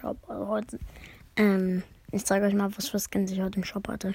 Shop. Also heute, ähm, ich zeige euch mal, was für Skins ich heute im Shop hatte.